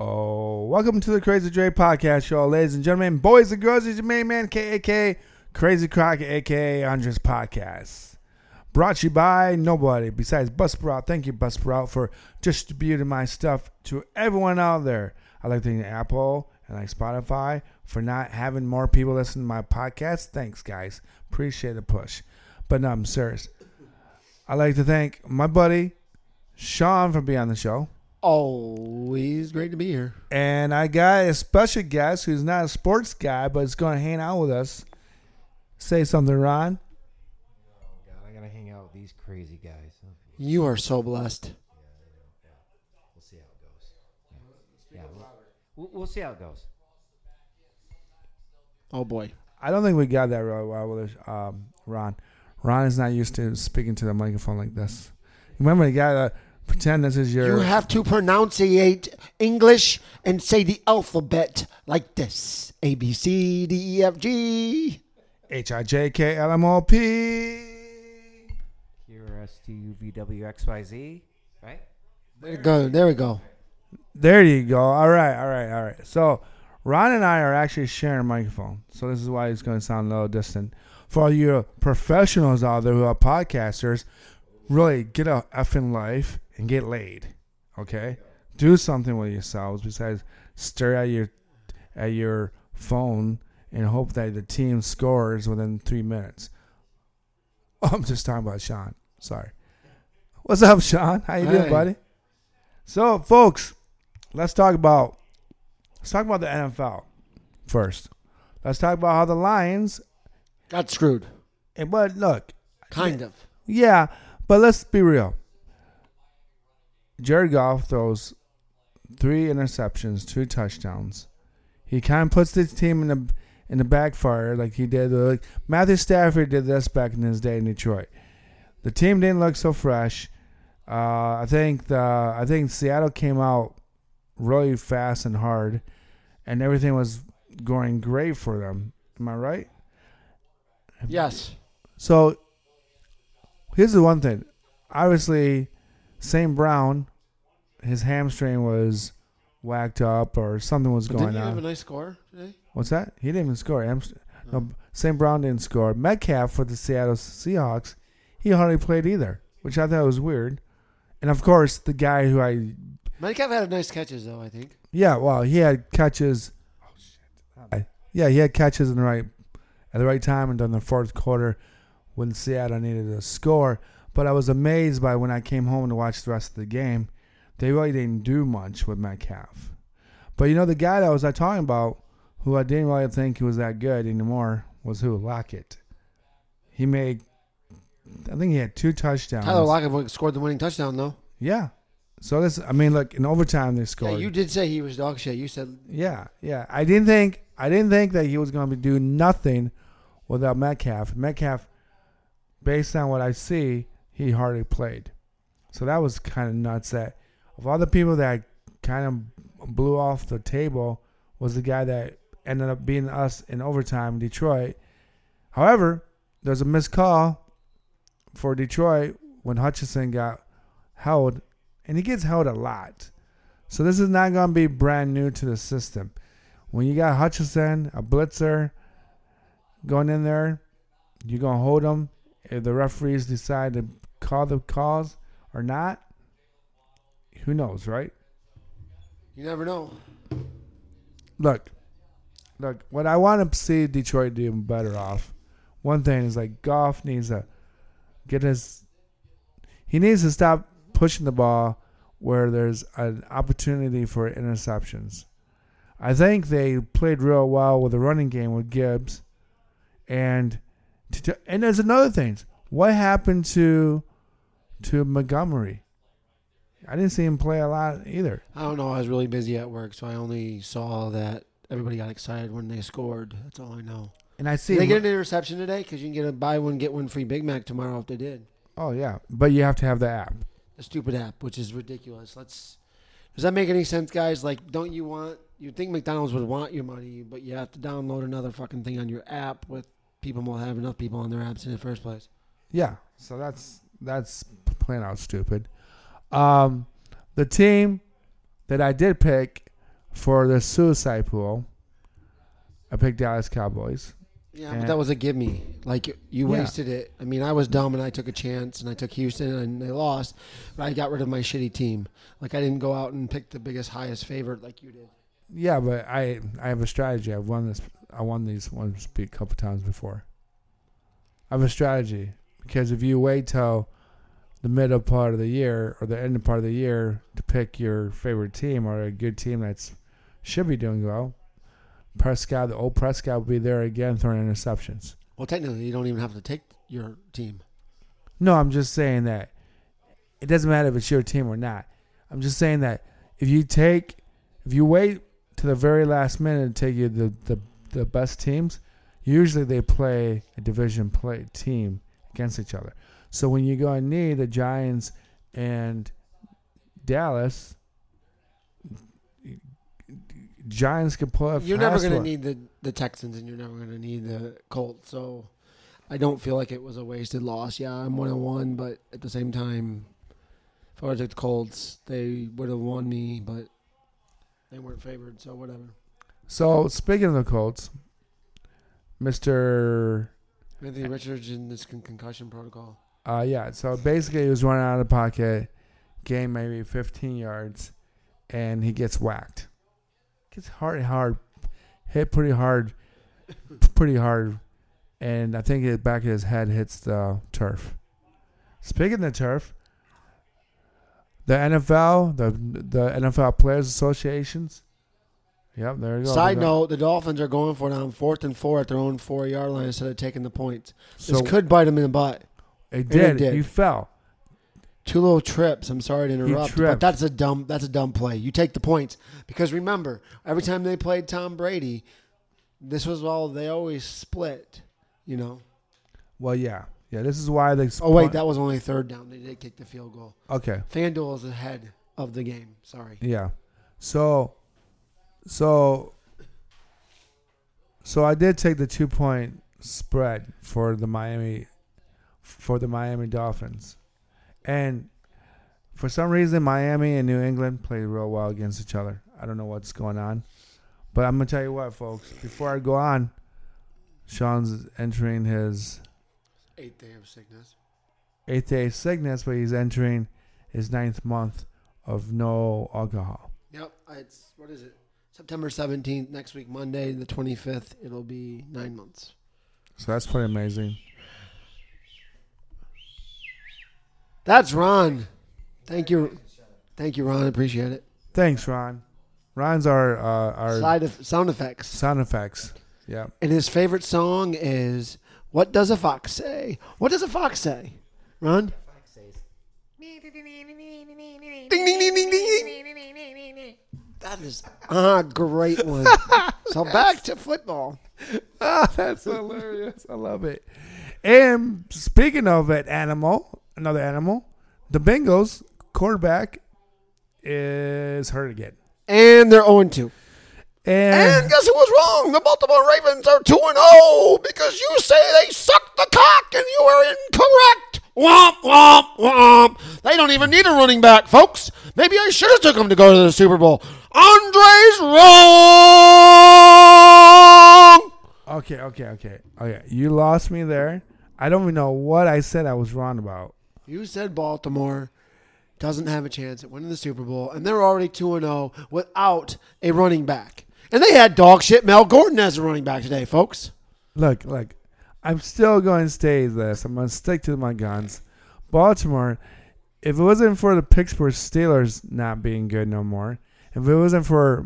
Oh, welcome to the Crazy Dre Podcast Show, ladies and gentlemen, boys and girls. It's your main man, KAK, Crazy Crockett, aka Andres Podcast. Brought to you by nobody besides Buzzsprout. Thank you, Buzzsprout, for distributing my stuff to everyone out there. I like to thank Apple and like Spotify for not having more people listen to my podcast. Thanks, guys. Appreciate the push. But no, I'm serious. I'd like to thank my buddy Sean for being on the show. Always great to be here. And I got a special guest who's not a sports guy, but is going to hang out with us. Say something, Ron. God, I gotta hang out with these crazy guys. huh? You are so blessed. We'll see how it goes. Yeah, we'll, we'll, we'll see how it goes. Oh boy. I don't think we got that really well with us, um, Ron. Ron is not used to speaking to the microphone like this. Remember, you got to pretend this is your. You have to pronunciate English and say the alphabet like this: A B C D E F G. H I J K L M O P. Q R S T U V W X Y Z, right? There we go. There we go. There you go. All right, all right, all right. So, Ron and I are actually sharing a microphone. So, this is why it's going to sound a little distant. For all you professionals out there who are podcasters, really get a effing life and get laid. Okay? Do something with yourselves besides stare at your at your phone and hope that the team scores within three minutes. I'm just talking about Sean. Sorry. What's up, Sean? How you doing, buddy? So, folks, let's talk about let's talk about the NFL first. Let's talk about how the Lions Got screwed. and but look, Kind of. yeah, but let's be real. Jared Goff throws three interceptions, two touchdowns. He kind of puts the team in the in the backfire like he did. Like Matthew Stafford did this back in his day in Detroit. The team didn't look so fresh. Uh, I think the I think Seattle came out really fast and hard, and everything was going great for them. Am I right? Yes. So here's the one thing. Obviously, St. Brown, his hamstring was whacked up or something was But going didn't you have a nice score today? What's that? He didn't even score. Hamst- oh. no, St. Brown didn't score. Metcalf for the Seattle Seahawks, he hardly played either, which I thought was weird. And of course, the guy who I Metcalf had nice catches though. I think. yeah, well, he had catches. Oh shit! Yeah, he had catches in the right at the right time and during the fourth quarter when Seattle needed a score. But I was amazed by when I came home to watch the rest of the game. They really didn't do much with Metcalf. But you know, the guy that I was I talking about, who I didn't really think he was that good anymore, was who Lockett. He made, I think he had two touchdowns. Tyler Lockett scored the winning touchdown though. Yeah. So this, I mean, look, in overtime they scored. Yeah, you did say he was dog shit. You said Yeah, yeah. I didn't think I didn't think that he was going to do nothing without Metcalf. Metcalf, based on what I see, he hardly played. So that was kind of nuts. That of all the people that kind of blew off the table was the guy that ended up being us in overtime Detroit. However, there's a missed call for Detroit when Hutchinson got held, and he gets held a lot. So this is not going to be brand new to the system. When you got Hutchinson, a blitzer, going in there, you're going to hold them. If the referees decide to call the calls or not, who knows, right? you never know. Look, look. What I want to see Detroit do better off. One thing is like Goff needs to get his. He needs to stop pushing the ball where there's an opportunity for interceptions. I think they played real well with the running game with Gibbs, and to, and there's another thing. What happened to to Montgomery? I didn't see him play a lot either. I don't know. I was really busy at work, so I only saw that everybody got excited when they scored. That's all I know. And I see Did they get an interception today? Because you can get a buy one get one free Big Mac tomorrow if they did. Oh yeah, but you have to have the app. The stupid app, which is ridiculous. Let's. Does that make any sense, guys? Like, don't you want? You think McDonald's would want your money, but you have to download another fucking thing on your app with people won't have enough people on their apps in the first place. Yeah, so that's that's plain out stupid. Um, the team that I did pick for the suicide pool, I picked Dallas Cowboys. Yeah, And- but that was a give me. Like you Yeah. wasted it. I mean, I was dumb and I took a chance and I took Houston and they lost, but I got rid of my shitty team. Like I didn't go out and pick the biggest, highest favorite like you did. Yeah, but I I have a strategy. I've won this. I won these ones a couple times before. I have a strategy because if you wait till the middle part of the year or the end of part of the year to pick your favorite team or a good team that's should be doing well, Prescott, the old Prescott, will be there again throwing interceptions. Well, technically, you don't even have to take your team. No, I'm just saying that it doesn't matter if it's your team or not. I'm just saying that if you take, if you wait to the very last minute to take you the, the, the best teams, usually they play a division play team against each other. So when you go and need the Giants and Dallas, Giants can pull up. You're never going to need the the Texans and you're never going to need the Colts. So I don't feel like it was a wasted loss. Yeah, I'm one and one, but at the same time, if I would have took the Colts, they would have won me, but they weren't favored. So whatever. So speaking of the Colts, Mister Anthony Richards in this con- concussion protocol. Uh, yeah. So basically, he was running out of the pocket, gained maybe 15 yards, and he gets whacked. Gets hard, hard, hit pretty hard, pretty hard, and I think the back of his head hits the turf. Speaking of turf, the NFL, the the NFL Players Associations. Yep, there you go. Side note: the Dolphins are going for it on fourth and four at their own four yard line instead of taking the points. So this could bite them in the butt. It did. It did. He fell. Two little trips. I'm sorry to interrupt, but that's a dumb. That's a dumb play. You take the points because remember, every time they played Tom Brady, this was all they always split. You know. Well, yeah, yeah. This is why they. Oh wait, that was only third down. They did kick the field goal. okay. FanDuel is ahead of the game. Sorry. Yeah. So, so, so I did take the two point spread for the Miami, for the Miami Dolphins, and for some reason Miami and New England played real well against each other. I don't know what's going on, but I'm gonna tell you what, folks. Before I go on, Sean's entering his Eighth day of sickness. eighth day of sickness, but he's entering his ninth month of no alcohol. Yep. It's what is it? September 17th next week, Monday, the 25th. It'll be nine months. So that's pretty amazing. That's Ron. Thank you. Thank you, Ron. Appreciate it. Thanks, Ron. Ron's our uh, our Side of, sound effects. sound effects. Yeah. And his favorite song is "What Does a Fox Say?" What does a fox say? Ron. Ding ding ding ding ding. That is a great one. so back to football. Ah, that's hilarious. I love it. And speaking of an animal, another animal, the Bengals quarterback is hurt again. And they're 0 2. And, And guess who was wrong? The Baltimore Ravens are 2 0 because you say they suck the cock and you are incorrect. Womp, womp, womp. They don't even need a running back, folks. Maybe I should have took them to go to the Super Bowl. Andre's wrong. okay, okay, okay, okay. You lost me there. I don't even know what I said I was wrong about. You said Baltimore doesn't have a chance at winning the Super Bowl, and they're already 2 0 without a running back. And they had dog shit Mel Gordon as a running back today, folks. Look, look. I'm still going to stay this. I'm going to stick to my guns. Baltimore, if it wasn't for the Pittsburgh Steelers not being good no more, if it wasn't for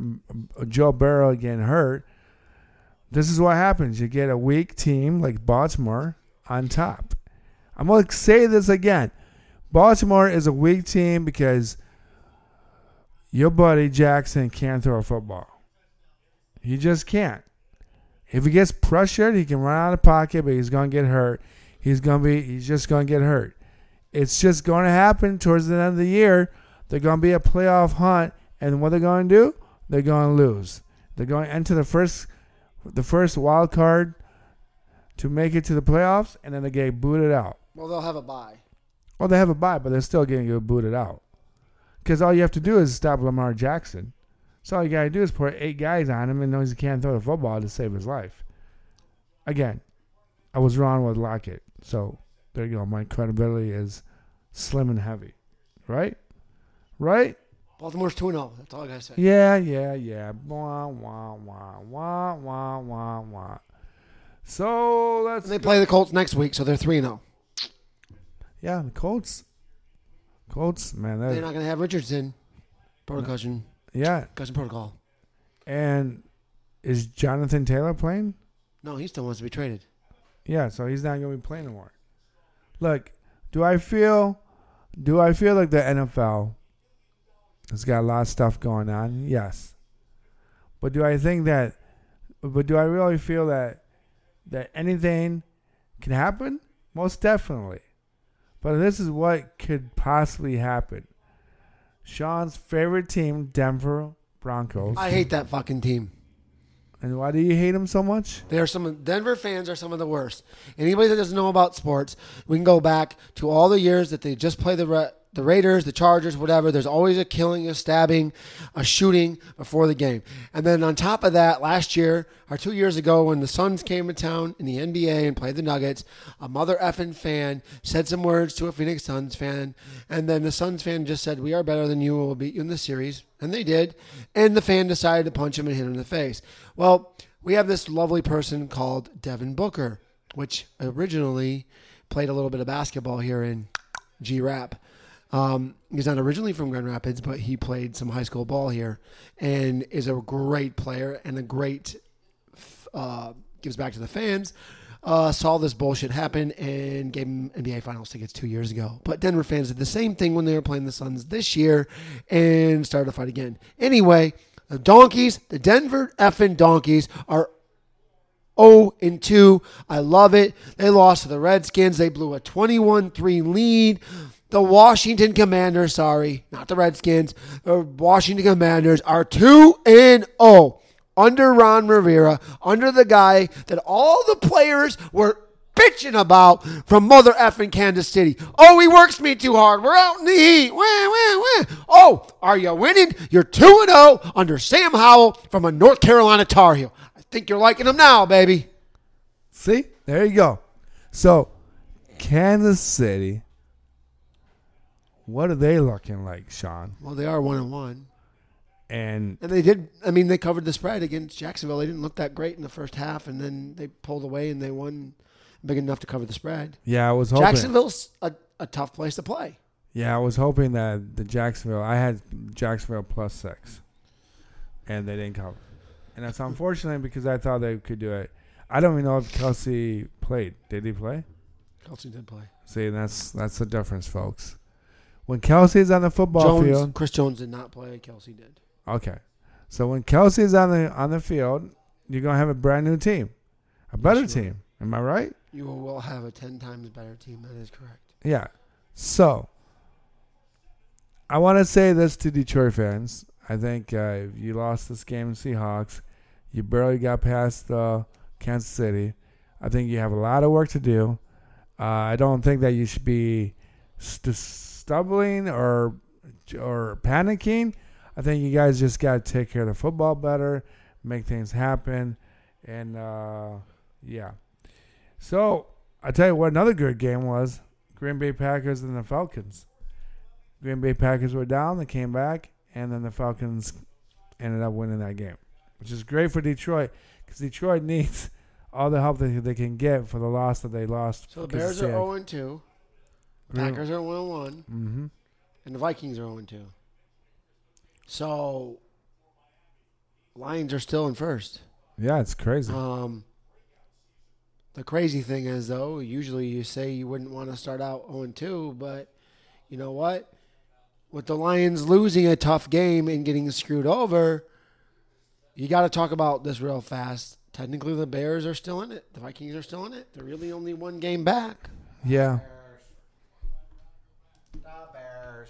Joe Burrow getting hurt, this is what happens. You get a weak team like Baltimore on top. I'm going to say this again. Baltimore is a weak team because your buddy Jackson can't throw a football. He just can't. If he gets pressured, he can run out of pocket, but he's gonna get hurt. He's gonna be he's just gonna get hurt. It's just gonna happen towards the end of the year. They're gonna be a playoff hunt, and what they're gonna do? They're gonna lose. They're going to enter the first the first wild card to make it to the playoffs, and then they get booted out. Well, they'll have a bye. Well, they have a bye, but they're still getting you booted out. Because all you have to do is stop Lamar Jackson. So all you gotta do is put eight guys on him and knows he can't throw the football to save his life. Again, I was wrong with Lockett. So there you go. My credibility is slim and heavy. Right? Right? Baltimore's 2 0. That's all I got to say. Yeah, yeah, yeah. Wah, wah, wah, wah, wah, wah, wah. So let's. And they play the Colts next week, so they're 3 0. Yeah, the Colts. Colts, man. They're not going to have Richardson. Concussion. yeah, Concussion protocol. and is Jonathan Taylor playing? No, he still wants to be traded. Yeah, so he's not going to be playing anymore. Look, do I feel, do I feel like the NFL has got a lot of stuff going on? Yes, but do I think that, but do I really feel that that anything can happen? Most definitely. But this is what could possibly happen. Sean's favorite team, Denver Broncos. I hate that fucking team. and why do you hate them so much? They are some Denver fans are some of the worst. Anybody that doesn't know about sports, we can go back to all the years that they just play the the Raiders, the Chargers, whatever. There's always a killing, a stabbing, a shooting before the game. And then on top of that, last year or two years ago, when the Suns came to town in the NBA and played the Nuggets, a mother effing fan said some words to a Phoenix Suns fan, and then the Suns fan just said, "We are better than you. We'll beat you in the series," and they did. And the fan decided to punch him and hit him in the face. Well, we have this lovely person called Devin Booker, which originally played a little bit of basketball here in G Rap. Um, he's not originally from Grand Rapids, but he played some high school ball here and is a great player and a great uh, gives back to the fans. Uh, saw this bullshit happen and gave him NBA Finals tickets two years ago. But Denver fans did the same thing when they were playing the Suns this year and started to fight again. Anyway, the Donkeys, the Denver effing Donkeys, are 0 and 2. I love it. They lost to the Redskins. They blew a 21 3 lead. The Washington Commanders, sorry, not the Redskins, the Washington Commanders are 2 and 0 under Ron Rivera, under the guy that all the players were bitching about from mother effing Kansas City. Oh, he works me too hard. We're out in the heat. Wah, wah, wah. Oh, are you winning? You're 2 and 0 under Sam Howell from a North Carolina Tar Heel. I think you're liking him now, baby. See, there you go. So, Kansas City. What are they looking like, Sean? Well, they are 1 and 1. And And they did. I mean, they covered the spread against Jacksonville. They didn't look that great in the first half, and then they pulled away and they won big enough to cover the spread. yeah, I was hoping. Jacksonville's a, a tough place to play. Yeah, I was hoping that the Jacksonville. I had Jacksonville plus six, and they didn't cover. And that's unfortunate because I thought they could do it. I don't even know if Kelsey played. Did he play? Kelsey did play. See, that's that's the difference, folks. When Kelsey's on the football Jones, field, Chris Jones did not play. Kelsey did. okay. So when Kelsey's on the on the field, you're gonna have a brand new team, a better team. Am I right? You will have a ten times better team. That is correct. Yeah. So I want to say this to Detroit fans. I think uh, you lost this game in Seahawks. You barely got past uh, Kansas City. I think you have a lot of work to do. Uh, I don't think that you should be st- stumbling or or panicking. I think you guys just got to take care of the football better, make things happen, and uh, yeah. So I tell you what, another good game was Green Bay Packers and the Falcons. Green Bay Packers were down, they came back, and then the Falcons ended up winning that game, which is great for Detroit because Detroit needs all the help that they can get for the loss that they lost. So the Bears are zero and two. Packers are one and one, Mm-hmm. and the Vikings are zero and two. So Lions are still in first. Yeah, it's crazy. Um, the crazy thing is, though, usually you say you wouldn't want to start out 0 2, but you know what? With the Lions losing a tough game and getting screwed over, you got to talk about this real fast. Technically, the Bears are still in it. The Vikings are still in it. They're really only one game back. yeah. The Bears.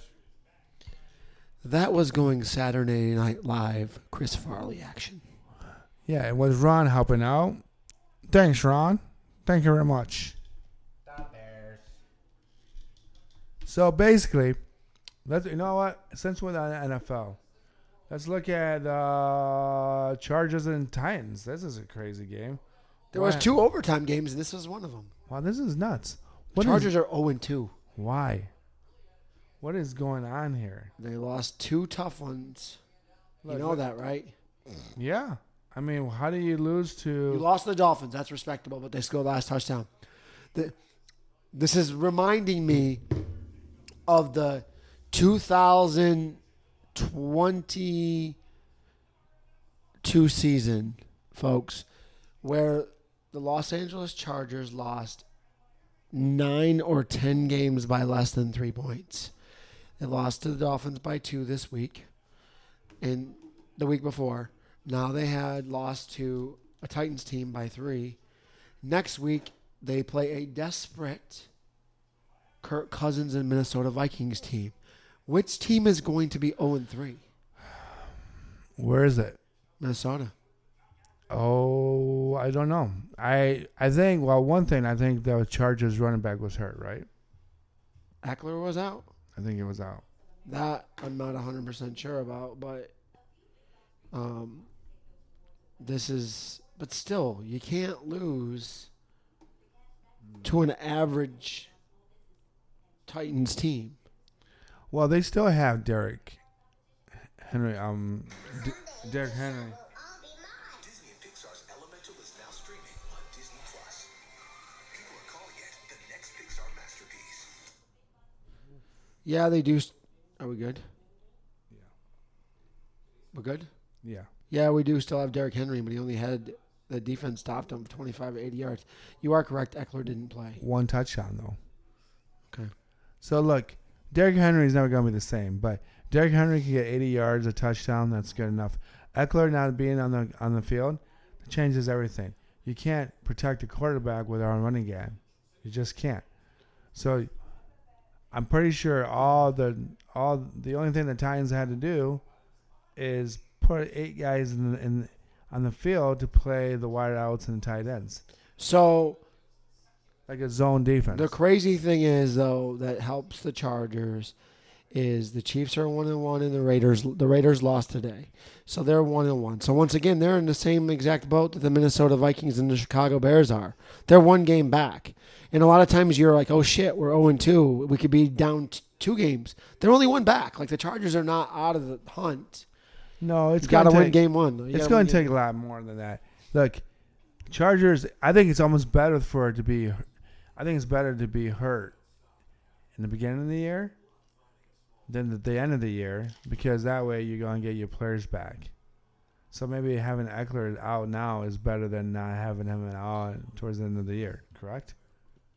That was going Saturday Night Live, Chris Farley action. Yeah, it was Ron helping out. Thanks, Ron. Thank you very much. So basically, let's you know what? Since we're on NFL, Let's look at uh, Chargers and Titans. This is a crazy game. There was two overtime games, and this was one of them. Wow, this is nuts. What is- Chargers are 0 and 2. why? What is going on here? They lost two tough ones. You Look, know look. that, right? Yeah. I mean, how do you lose to? You lost to the Dolphins. That's respectable, but they scored last touchdown. The, this is reminding me of the 2022 season, folks, where the Los Angeles Chargers lost nine or ten games by less than three points. They lost to the Dolphins by two this week, and the week before. Now they had lost to a Titans team by three. Next week they play a desperate Kirk Cousins and Minnesota Vikings team. Which team is going to be 0 3? Where is it? Minnesota. Oh, I don't know. I I think well, one thing I think the Chargers running back was hurt, right? Ekeler was out. I think it was out. That I'm not 100% sure about, but um, this is, but still, you can't lose to an average Titans team. Well, they still have Derrick Henry. Um, D- Derrick Henry. Yeah, they do. Are we good? Yeah. We're good? Yeah. Yeah, we do still have Derrick Henry, but he only had the defense stopped him 25 80 yards. You are correct. Ekeler didn't play. One touchdown though. Okay. So look, Derrick Henry is never going to be the same, but Derrick Henry can get 80 yards, a touchdown. That's good enough. Ekeler not being on the on the field changes everything. You can't protect a quarterback with our running game. You just can't. So I'm pretty sure all the all the only thing the Titans had to do is put eight guys in the, in on the field to play the wide outs and the tight ends, So like a zone defense. the crazy thing is, though, that helps the Chargers is the Chiefs are one and one, and the Raiders the Raiders lost today, so they're one and one. So once again, they're in the same exact boat that the Minnesota Vikings and the Chicago Bears are. They're one game back, and a lot of times you're like, oh shit, we're zero and two. We could be down t- two games. They're only one back. Like the Chargers are not out of the hunt. no, it's got to win game one. It's going to take a lot more than that. Look, Chargers. I think it's almost better for it to be. I think it's better to be hurt in the beginning of the year than at the end of the year because that way you're going to get your players back. So maybe having Ekeler out now is better than not having him out towards the end of the year. Correct?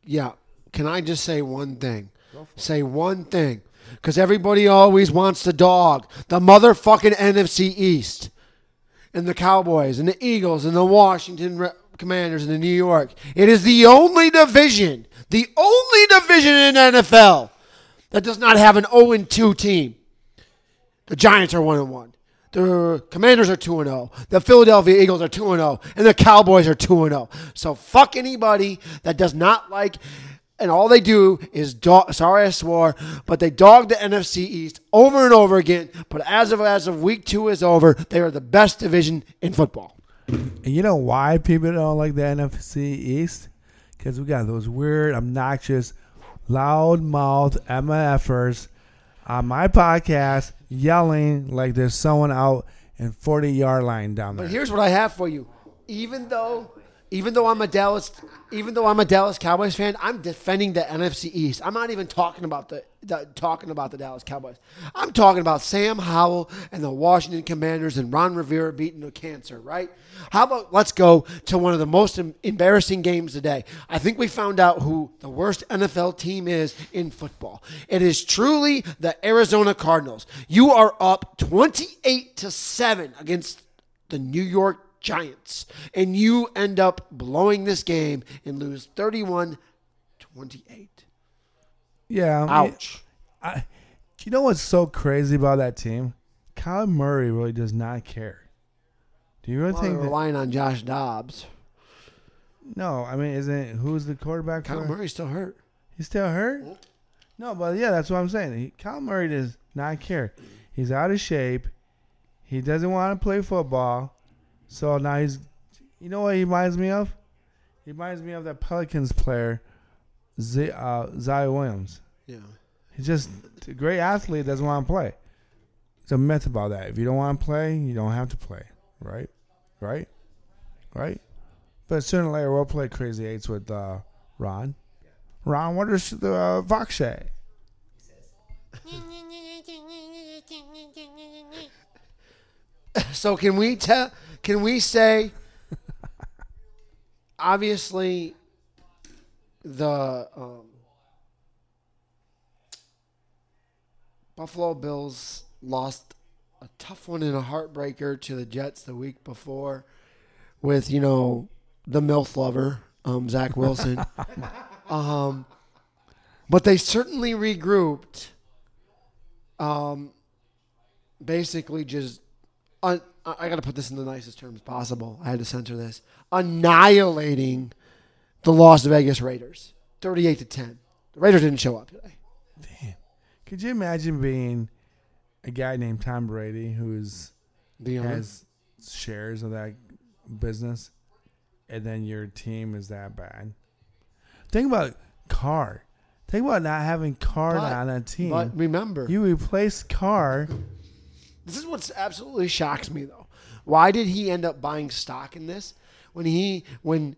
Yeah. Can I just say one thing? Go for it. Say one thing. Because everybody always wants the dog. The motherfucking NFC East. And the Cowboys and the Eagles and the Washington Re- Commanders and the New York. It is the only division, the only division in NFL that does not have an 0 2 team. The Giants are 1 1. The Commanders are 2 0. The Philadelphia Eagles are 2 0. And the Cowboys are 2 0. So fuck anybody that does not like and all they do is dog. Sorry, I swore, but they dog the NFC East over and over again. But as of as of week two is over, they are the best division in football. And you know why people don't like the NFC East? Because we got those weird, obnoxious, loud mouthed MFers on my podcast yelling like there's someone out in 40 yard line down there. But here's what I have for you. Even though, even though I'm a Dallas, even though I'm a Dallas Cowboys fan, I'm defending the NFC East. I'm not even talking about the, the talking about the Dallas Cowboys. I'm talking about Sam Howell and the Washington Commanders and Ron Rivera beating the cancer. Right? How about let's go to one of the most embarrassing games today. I think we found out who the worst NFL team is in football. It is truly the Arizona Cardinals. You are up 28 to seven against the New York Giants, and you end up blowing this game and lose 31 28. yeah. I mean, Ouch. I, you know what's so crazy about that team? Kyle Murray really does not care. Do you really Well, think they're relying on Josh Dobbs. No, I mean, isn't who's the quarterback? Kyle for? Murray's still hurt. He's still hurt? Mm-hmm. No, but yeah, that's what I'm saying. He, Kyle Murray does not care. He's out of shape. He doesn't want to play football, so now he's. You know what he reminds me of? He reminds me of that Pelicans player, Z, uh, Zion Williams. Yeah. He's just a great athlete. Doesn't want to play. It's a myth about that. If you don't want to play, you don't have to play. Right, right, right. But sooner or later, we'll play Crazy Eights with uh, Ron. Ron, what is the uh, Vox say? So can we tell? Can we say? obviously, the um, Buffalo Bills lost a tough one and a heartbreaker to the Jets the week before, with you know the milf lover, um, Zach Wilson. um, but they certainly regrouped. Um, basically just un- I got to put this in the nicest terms possible. I had to censor this. Annihilating the Las Vegas Raiders, thirty-eight to ten. The Raiders didn't show up today. Damn. Could you imagine being a guy named Tom Brady who's The has shares of that business, and then your team is that bad? Think about Carr. Think about not having Carr But- on a team. But remember, you replace Carr. this is what absolutely shocks me though. Why did he end up buying stock in this when he when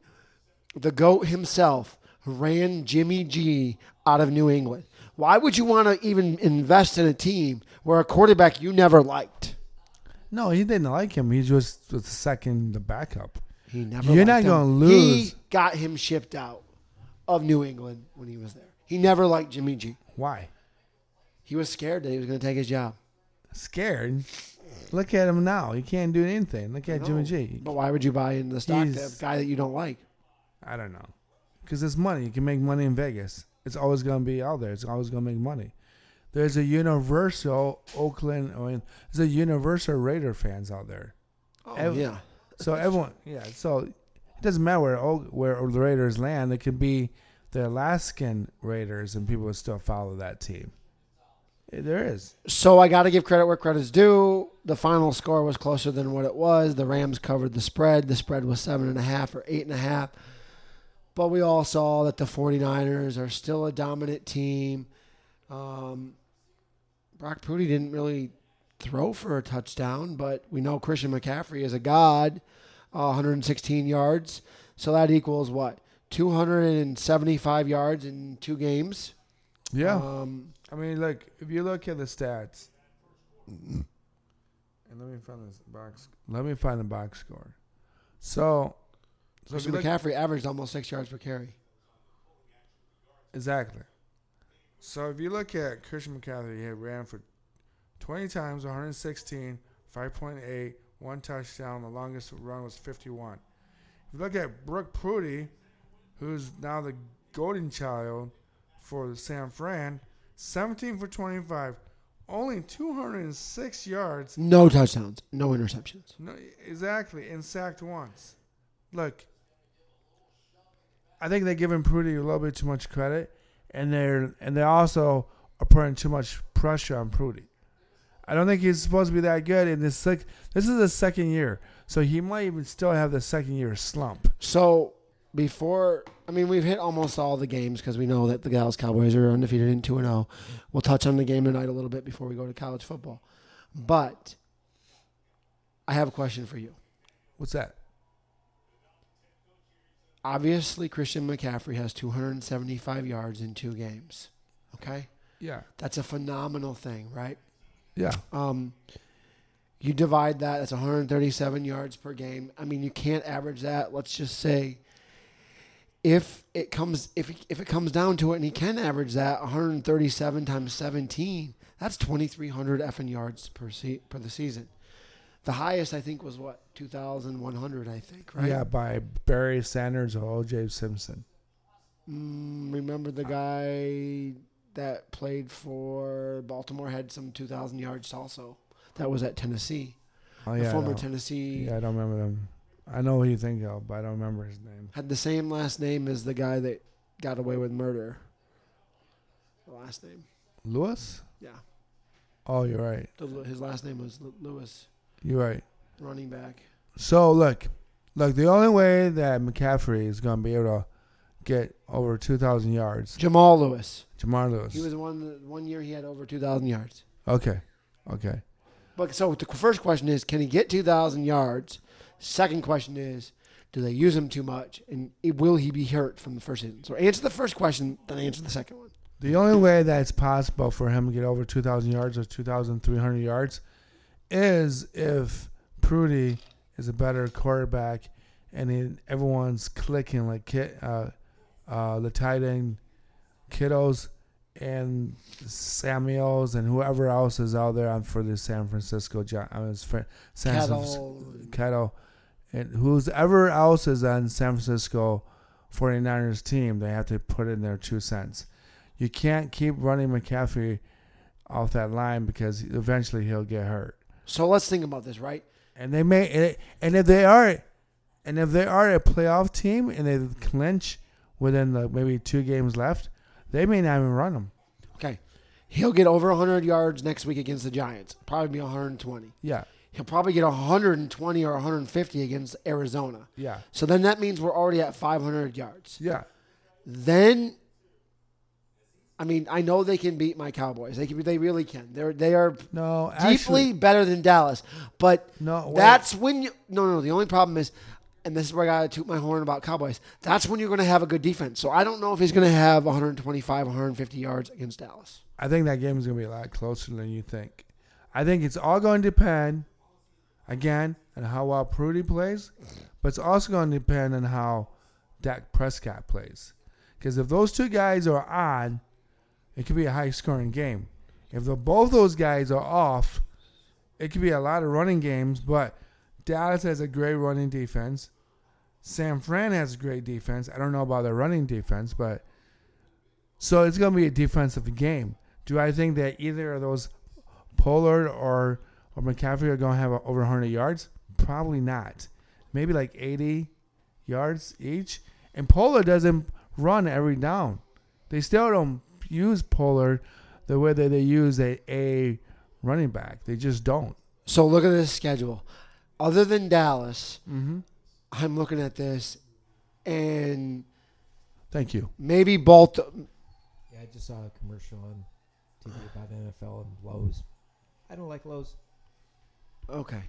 the goat himself ran Jimmy G out of New England? Why would you want to even invest in a team where a quarterback you never liked? No, he didn't like him. He just was the second, the backup. He never. You're liked not gonna lose. He got him shipped out of New England when he was there. He never liked Jimmy G. Why? He was scared that he was going to take his job. Scared. Look at him now. He can't do anything. Look at Jimmy G. But why would you buy into the stock to He's- a guy that you don't like? I don't know. Because it's money. You can make money in Vegas. It's always going to be out there. It's always going to make money. There's a universal Oakland. I mean, there's a universal Raider fans out there. Oh Ev- yeah. So everyone, yeah. So it doesn't matter where O- where the Raiders land. It could be the Alaskan Raiders, and people would still follow that team. There is. So I got to give credit where credit's due. The final score was closer than what it was. The Rams covered the spread. The spread was seven and a half or eight and a half. But we all saw that the 49ers are still a dominant team. Um, Brock Purdy didn't really throw for a touchdown, but we know Christian McCaffrey is a god, uh, 116 yards. So that equals what? 275 yards in two games. Yeah. Um, I mean, look, if you look at the stats, and let me find this box. Let me find the box score. So, so if you Christian look, McCaffrey averaged almost six yards per carry. exactly. So if you look at Christian McCaffrey, he ran for 20 times, 116, 5.8, one touchdown. The longest run was 51. If you look at Brooke Prudy, who's now the golden child for the San Fran, 17 for 25, only 206 yards. No touchdowns, no interceptions. No, exactly, and sacked once. Look, I think they're giving Prudy a little bit too much credit, and they're and they also are putting too much pressure on Prudy. I don't think he's supposed to be that good in this. Sec- this is the second year, so he might even still have the second year slump. So before, I mean, we've hit almost all the games because we know that the Dallas Cowboys are undefeated in two and zero. We'll touch on the game tonight a little bit before we go to college football. But I have a question for you. What's that? Obviously, Christian McCaffrey has 275 yards in two games. Okay, Yeah, that's a phenomenal thing, right? yeah. Um, you divide that, that's 137 yards per game. I mean, you can't average that. Let's just say if it comes if if it comes down to it and he can average that 137 times 17, that's 2300 effing yards per se- per the season. The highest I think was what 2100 I think, right? Yeah, by Barry Sanders or O.J. Simpson. Mm, remember the guy that played for Baltimore had some 2000 yards also. That was at Tennessee. Oh yeah, I former Tennessee Yeah, I don't remember them. I know who you think of, but I don't remember his name. had the same last name as the guy that got away with murder. The last name, Lewis? yeah. Oh, you're right. The, his last name was Lewis. You're right. running back. So look, look. The only way that McCaffrey is going to be able to get over 2,000 yards, Jamal Lewis. Jamal Lewis. He was one one year he had over 2,000 yards. okay, okay. But so the first question is, can he get 2,000 yards? Second question is, do they use him too much, and it- will he be hurt from the first season? So answer the first question, then answer the second one. The only way that it's possible for him to get over 2,000 yards or 2,300 yards is if Prudy is a better quarterback and he, everyone's clicking like Kit, uh, uh, the tight end kiddos and Samuels and whoever else is out there on for the San Francisco Gi- I mean, San Francisco Kettle. And who's ever else is on San Francisco 49ers team, they have to put in their two cents. You can't keep running McCaffrey off that line because eventually he'll get hurt. So let's think about this, right? And they may, and- and if they are, and if they are a playoff team and they clinch within the maybe two games left, they may not even run him. Okay. He'll get over 100 yards next week against the Giants. Probably be 120. Yeah, He'll probably get 120 or 150 against Arizona. yeah, So then that means we're already at 500 yards. yeah. Then, I mean, I know they can beat my Cowboys. They can. They really can. They're they are No, deeply actually, better than Dallas. But no. wait. that's when you. No, no. The only problem is, and this is where I got to toot my horn about Cowboys. That's when you're going to have a good defense. So I don't know if he's going to have 125, 150 yards against Dallas. I think that game is going to be a lot closer than you think. I think it's all going to depend, again, on how well Prudy plays, but it's also going to depend on how Dak Prescott plays. Because if those two guys are on, it could be a high scoring game. If the, both those guys are off, it could be a lot of running games, but Dallas has a great running defense. San Fran has a great defense. I don't know about their running defense, but so it's going to be a defensive game. Do I think that either of those Pollard or or McCaffrey are going to have over 100 yards? Probably not. Maybe like 80 yards each. And Pollard doesn't run every down. They still don't use Pollard the way that they use a, a running back. They just don't. So look at this schedule. Other than Dallas, Mm-hmm. I'm looking at this, and Thank you. maybe Baltimore. Yeah, I just saw a commercial on TV about NFL and Lowe's. I don't like Lowe's. Okay.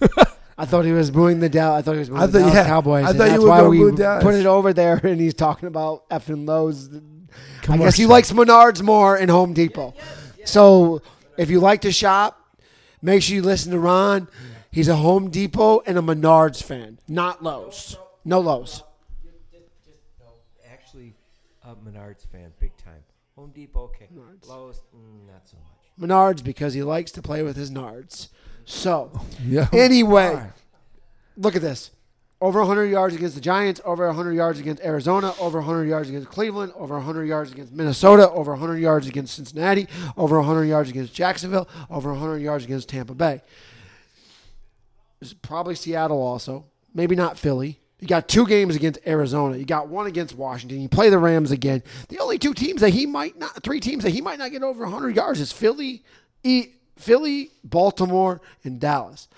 I thought he was booing the Dallas. I thought he was booing I the thought- Dallas yeah, Cowboys. I and thought you that's were why gonna we boo Dallas. put it over there, and he's talking about effing Lowe's. I guess Commercial. he likes Menards more and Home Depot. So if you like to shop, make sure you listen to Ron. He's a Home Depot and a Menards fan, not Lowe's. No Lowe's. Actually, a Menards fan, big time. Home Depot, okay. Menards. Lowe's, mm, not so much. Menards because he likes to play with his nards. So Yeah. anyway, look at this. Over 100 yards against the Giants, over 100 yards against Arizona, over 100 yards against Cleveland, over 100 yards against Minnesota, over 100 yards against Cincinnati, over 100 yards against Jacksonville, over 100 yards against Tampa Bay. There's probably Seattle also. Maybe not Philly. You got two games against Arizona. You got one against Washington. You play the Rams again. The only two teams that he might not, three teams that he might not get over 100 yards is Philly, E- Philly, Baltimore, and Dallas.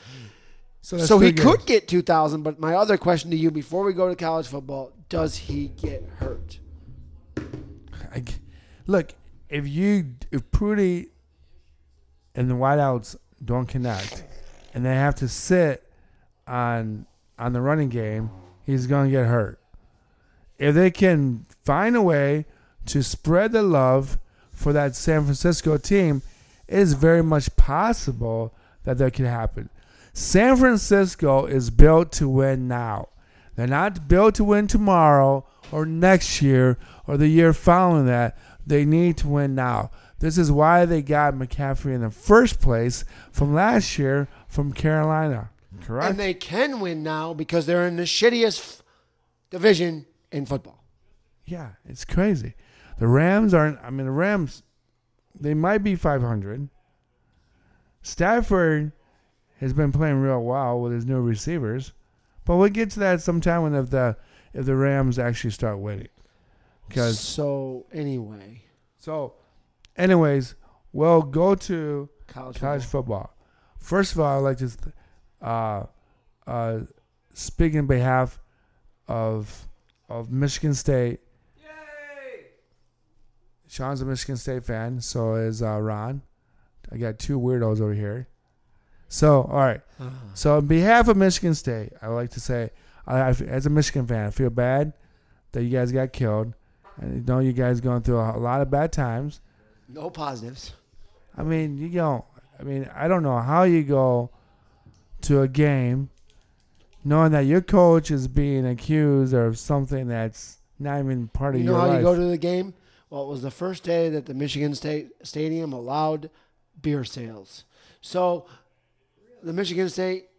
that's So he games. could get 2,000. But my other question to you before we go to college football does he get hurt? I look, if you if Prudy and the wideouts don't connect, and they have to sit on on the running game, he's gonna get hurt. If they can find a way to spread the love for that San Francisco team, it is very much possible that that could happen. San Francisco is built to win now. They're not built to win tomorrow or next year or the year following that. They need to win now. This is why they got McCaffrey in the first place from last year from Carolina. Correct? And they can win now because they're in the shittiest f- division in football. yeah, it's crazy. The Rams aren't, I mean, the Rams, they might be 500. Stafford has been playing real well with his new receivers. But we'll get to that sometime when if the if the Rams actually start winning. Because So anyway, So, anyways, we'll go to college, college football. football. First of all, I'd like to uh, uh, speaking on behalf of of Michigan State. Sean's a Michigan State fan, so is uh, Ron. I got two weirdos over here. So, all right. So, on behalf of Michigan State, I would like to say, I, I, as a Michigan fan, I feel bad that you guys got killed. I know you guys going through a, a lot of bad times. No positives. I mean, you don't. I mean, I don't know how you go to a game knowing that your coach is being accused of something that's not even part of You know your how life. you go to the game? Well, it was the first day that the Michigan State Stadium allowed beer sales. So the Michigan State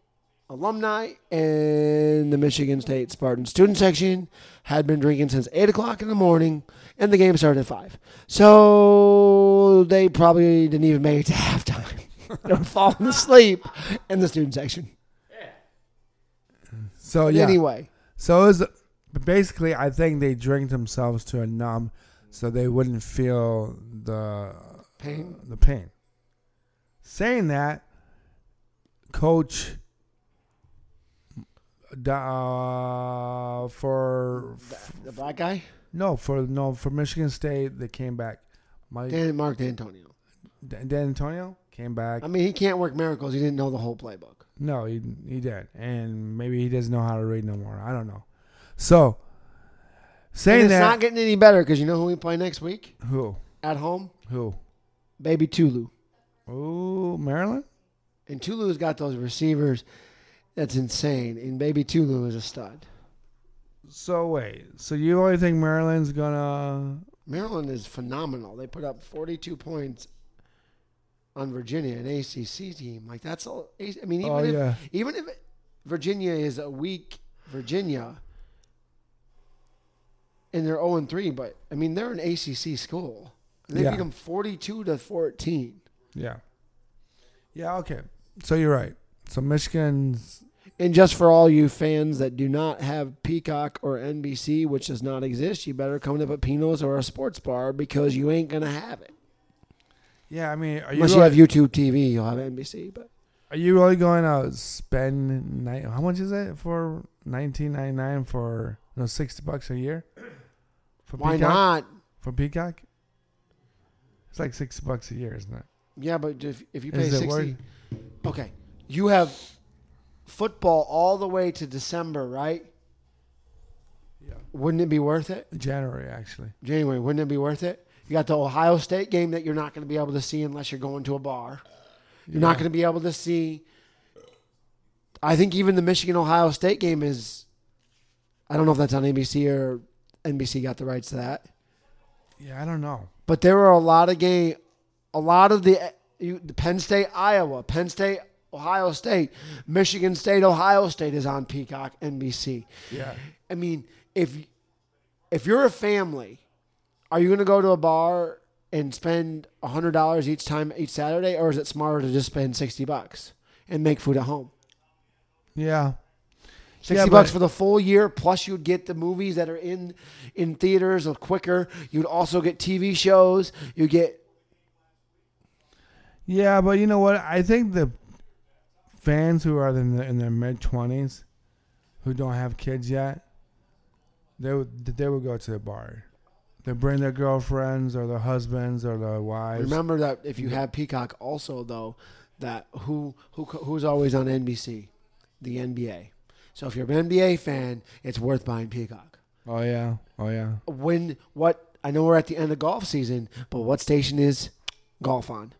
alumni and the Michigan State Spartan student section had been drinking since 8 o'clock in the morning, and the game started at 5. So they probably didn't even make it to halftime. they were falling asleep in the student section. so yeah. Anyway, So it was basically, I think they drank themselves to a numb, so they wouldn't feel the Pain. The pain. Saying that, Coach, uh, for the black guy, no for no for Michigan State, they came back. Mike Dan, Mark Dantonio. Dan, Dan Antonio came back. I mean, he can't work miracles. He didn't know the whole playbook. No, he he did, and maybe he doesn't know how to read no more. I don't know. So, And saying it's that, not getting any better because you know who we play next week who at home? who? Baby Tulu. Oh, Maryland. And Tulu's got those receivers. That's insane. And Baby Tulu is a stud. So wait, so you only think Maryland's gonna? Maryland is phenomenal. They put up 42 points on Virginia, an ACC team. Like that's all. I mean, oh, even Oh if yeah, even if Virginia is a weak Virginia, and they're 0 and 3, but I mean they're an ACC school. And they Yeah. beat them 42 to 14. yeah, yeah. Okay, so you're right. So Michigan's And just for all you fans that do not have Peacock or NBC, which does not exist, you better come to Pepino's or a sports bar because you ain't gonna have it. yeah. I mean, are you Unless you have YouTube TV, you'll have NBC. But are you really going to spend how much is it for nineteen ninety nine for no sixty bucks a year? Why Peacock? not? For Peacock, it's like sixty bucks a year, isn't it? Yeah, but if if you pay Is it sixty, worth? okay, you have football all the way to December, right? Yeah, Wouldn't it be worth it? January actually. January, wouldn't it be worth it? You got the Ohio State game that you're not going to be able to see unless you're going to a bar. You're not going to be able to see. I think even the Michigan Ohio State game is. I don't know if that's on ABC or NBC got the rights to that, Yeah, I don't know. but there were a lot of game, a lot of the, you, the Penn State Iowa, Penn State Ohio State, Michigan State Ohio State is on Peacock NBC. Yeah, I mean, if if you're a family, are you going to go to a bar and spend hundred dollars each time each Saturday, or is it smarter to just spend sixty bucks and make food at home? yeah. Sixty Yeah, bucks for the full year, plus you'd get the movies that are in in theaters quicker. You'd also get TV shows. You get Yeah, but you know what? I think the fans who are in, the, in their mid twenties, who don't have kids yet, they would they would go to the bar. They bring their girlfriends or their husbands or their wives. remember that if you have Peacock, also though, that who who who's always on NBC, the NBA. So if you're an NBA fan, it's worth buying Peacock. Oh yeah, oh yeah. when what I know we're at the end of golf season, but what station is golf on?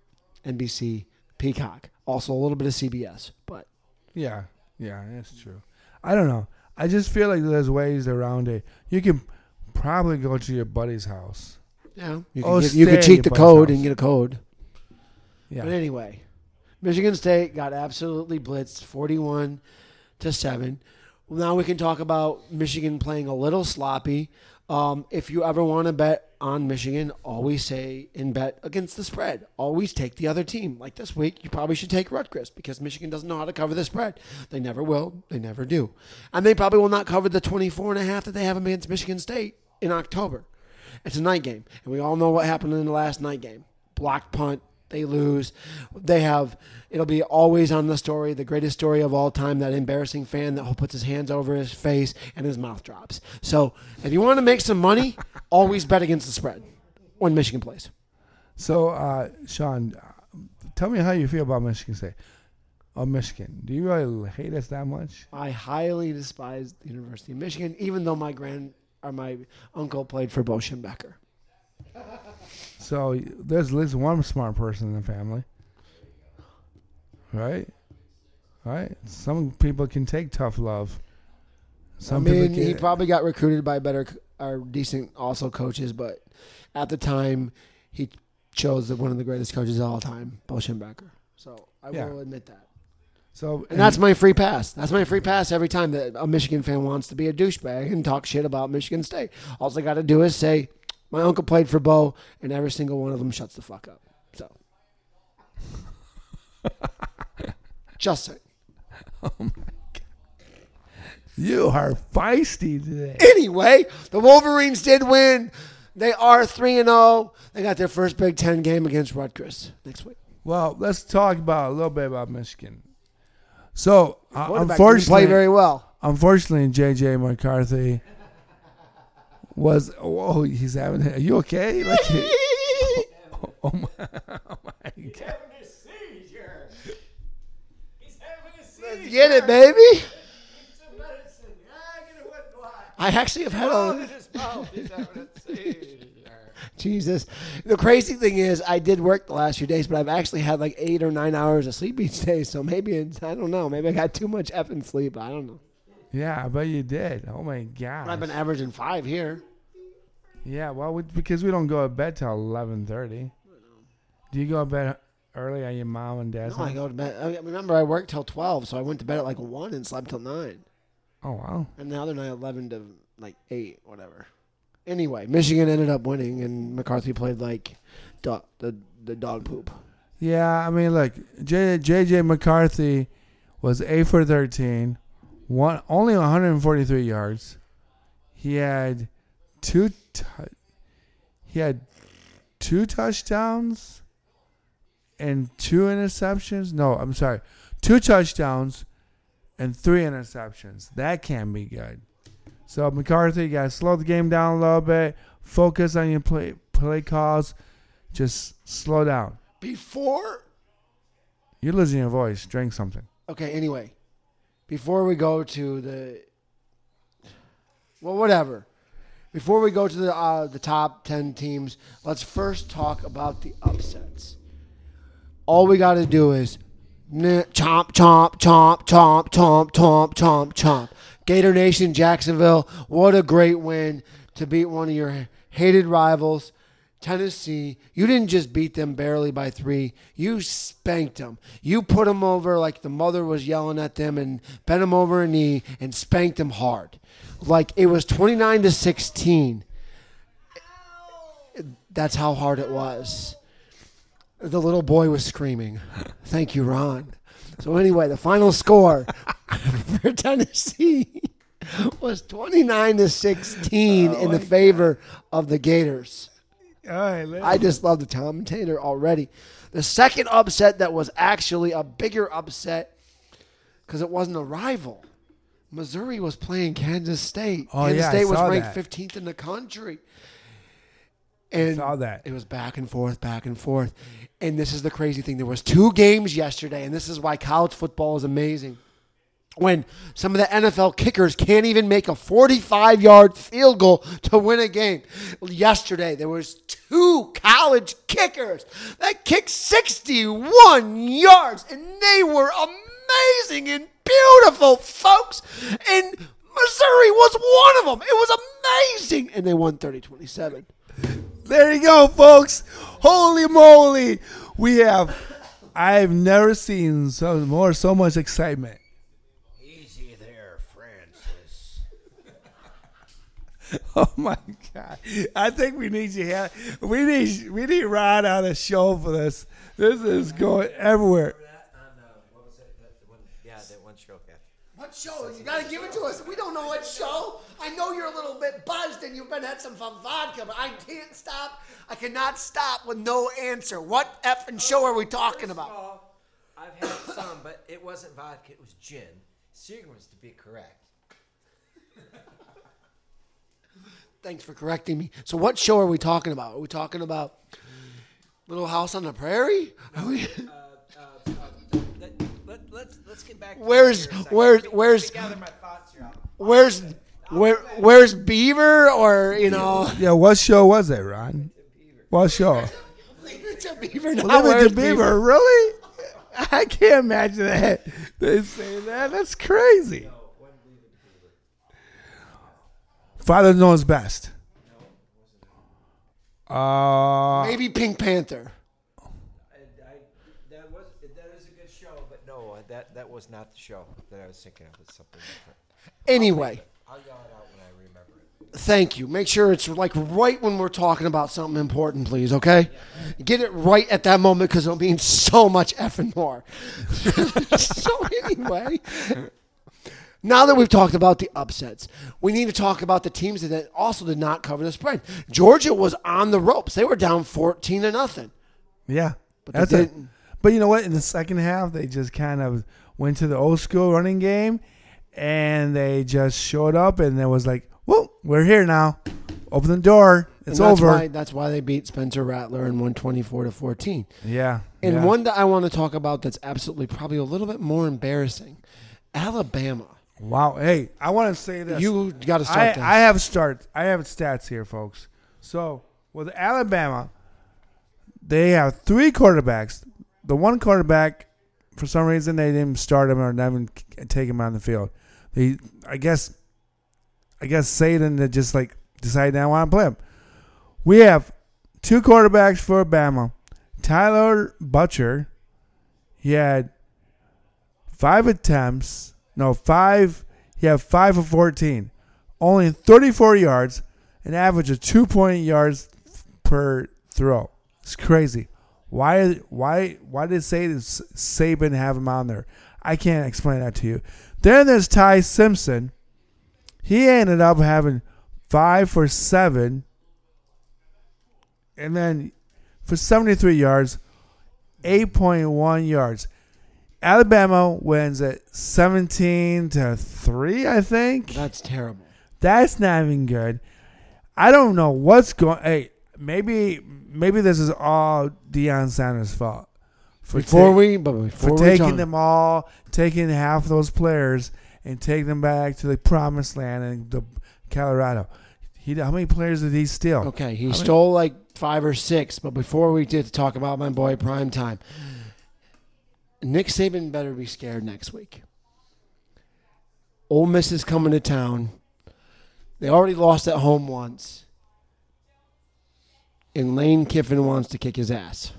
NBC, Peacock, also a little bit of CBS, but Yeah, yeah, that's true. I don't know. I just feel like there's ways around it. You can probably go to your buddy's house. yeah, you Oh, can, get, you can cheat the code buddy's and get a code. Yeah, But anyway, Michigan State got absolutely blitzed, forty-one to seven. Well, now we can talk about Michigan playing a little sloppy. Um, if you ever want to bet on Michigan, always say and bet against the spread. Always take the other team. Like this week, you probably should take Rutgers because Michigan doesn't know how to cover the spread. They never will. They never do. And they probably will not cover the 24 and a half that they have against Michigan State in October. It's a night game. And we all know what happened in the last night game. Blocked punt. They lose. They have it'll be always on the story, the greatest story of all time. That embarrassing fan that puts his hands over his face and his mouth drops. So if you want to make some money, always bet against the spread when Michigan plays. So, uh, Sean, uh, tell me how you feel about Michigan State. Oh, Michigan. Do you really hate us that much? I highly despise the University of Michigan, even though my grand or my uncle played for Bo Schembechler. So there's at least one smart person in the family, right? Right. Some people can take tough love. Some I mean, people he probably got recruited by better or decent also coaches, but at the time, he chose one of the greatest coaches of all time, Bo Schembechler. So I Yeah. will admit that. so And that's my free pass. That's my free pass every time that a Michigan fan wants to be a douchebag and talk shit about Michigan State. All I got to do is say, my uncle played for Bo, and every single one of them shuts the fuck up. So. Just saying. Oh my god, you are feisty today. Anyway, the Wolverines did win. They are 3 and 0. They got their first Big 10 game against Rutgers next week. Well, let's talk about a little bit about Michigan. So, uh, unfortunately, play very well. unfortunately, JJ McCarthy was. Oh, he's having. Are you okay? Like, oh my, oh my God. Let's get it, baby. I actually have had a Jesus. The crazy thing is, I did work the last few days, but I've actually had like eight or nine hours of sleep each day. So maybe it's, I don't know. Maybe I got too much effing sleep. I don't know. Yeah, I bet you did. Oh my God. I've been averaging five here. Yeah, well, we, because we don't go to bed till eleven thirty. Do you go to bed early at your mom and dad's? No, I go to bed. I remember I worked till twelve, so I went to bed at like one and slept till nine. Oh wow. And the other night, eleven to like eight, whatever. Anyway, Michigan ended up winning, and McCarthy played like the the dog poop. Yeah, I mean, look, J, JJ McCarthy was eight for thirteen, one only one hundred and forty three yards. He had two. T- he had two touchdowns and two interceptions. No, I'm sorry, two touchdowns and three interceptions. That can't be good. So McCarthy, you got to slow the game down a little bit. Focus on your play play calls. Just slow down. Before You're losing your voice. Drink something. Okay, anyway, before we go to the well, whatever. Before we go to the uh, the top ten teams, let's first talk about the upsets. All we got to do is chomp, chomp, chomp, chomp, chomp, chomp, chomp, chomp. Gator Nation, Jacksonville. What a great win to beat one of your hated rivals. Tennessee, you didn't just beat them barely by three. You spanked them. You put them over like the mother was yelling at them and bent them over a knee and spanked them hard. Like it was 29 to 16. That's how hard it was. The little boy was screaming. Thank you, Ron. So anyway, the final score for Tennessee was 29 to 16 in the favor of the Gators. Right, I just love the commentator already. The second upset that was actually a bigger upset because it wasn't a rival. Missouri was playing Kansas State. Oh, Kansas yeah, I State was ranked that. 15th in the country. And saw that. it was back and forth, back and forth. And this is the crazy thing. There was two games yesterday, and this is why college football is amazing. When some of the NFL kickers can't even make a 45-yard field goal to win a game. Yesterday, there was two college kickers that kicked 61 yards, and they were amazing and beautiful, folks. And Missouri was one of them. It was amazing. And they won 30-27. There you go, folks. Holy moly. We have I've never seen so more so much excitement. Oh my god. I think we need you here. We need we need Ron on the show for this. This is going everywhere. On, uh, what was it? That one, yeah, that one show. Yeah. What show? You gotta give it to us. We don't know what show. I know you're a little bit buzzed and you've been had some fun vodka, but I can't stop. I cannot stop with no answer. What effing show are we talking about? Well, I've had some, but it wasn't vodka. It was gin. Seagram's to be correct. Thanks for correcting me. So, what show are we talking about? Are we talking about Little House on the Prairie? Are we- Uh, let, let, let's let's get back. Where's- this here a second. where's- where's- let me gather my thoughts here. I'll- where's where, where's Beaver or you know? Yeah, what show was it, Ron? What show? It's a Beaver. Not Leave it where's to Beaver, really? I can't imagine that. They say that. That's crazy. Father knows best. Uh, Maybe Pink Panther. I, I, that was that is a good show, but no, that that was not the show that I was thinking of. It's something different. Anyway, I'll yell it out when I remember it. thank you. Make sure it's like right when we're talking about something important, please. Okay, get it right at that moment because it'll mean so much effing more. so anyway. Now that we've talked about the upsets, we need to talk about the teams that also did not cover the spread. Georgia was on the ropes; they were down fourteen to nothing. yeah. But they That's it. didn't. But you know what? In the second half, they just kind of went to the old school running game, and they just showed up, and it was like, "Well, we're here now. Open the door. It's that's over." Why, that's why they beat Spencer Rattler and won twenty four to fourteen. yeah. And yeah. one that I want to talk about that's absolutely probably a little bit more embarrassing, Alabama. Wow. Hey, I want to say this. You got to start I. I have start. I have stats here, folks. So with Alabama, they have three quarterbacks. The one quarterback, for some reason, they didn't start him or never take him on the field. They, I guess, I guess Saban just like decided I want to play him. We have two quarterbacks for Bama. Tyler Buchner, he had five attempts. No, five. He had five of 14. Only 34 yards, an average of two point yards per throw. It's crazy. Why? Why? Why did Saban, Saban have him on there? I can't explain that to you. Then there's Ty Simpson. He ended up having five for seven, and then for 73 yards, 8.1 yards. Alabama wins at 17 to 3, I think. That's terrible. That's not even good. I don't know what's going Hey, maybe maybe this is all Deion Sanders' fault. For Before ta- we, but before for taking them all, taking half those players and take them back to the promised land and the Colorado. He how many players did he steal? Okay, he How many- stole like five or six. But before we did talk about my boy Prime Time, Nick Saban better be scared next week. Ole Miss is coming to town. They already lost at home once. And Lane Kiffin wants to kick his ass.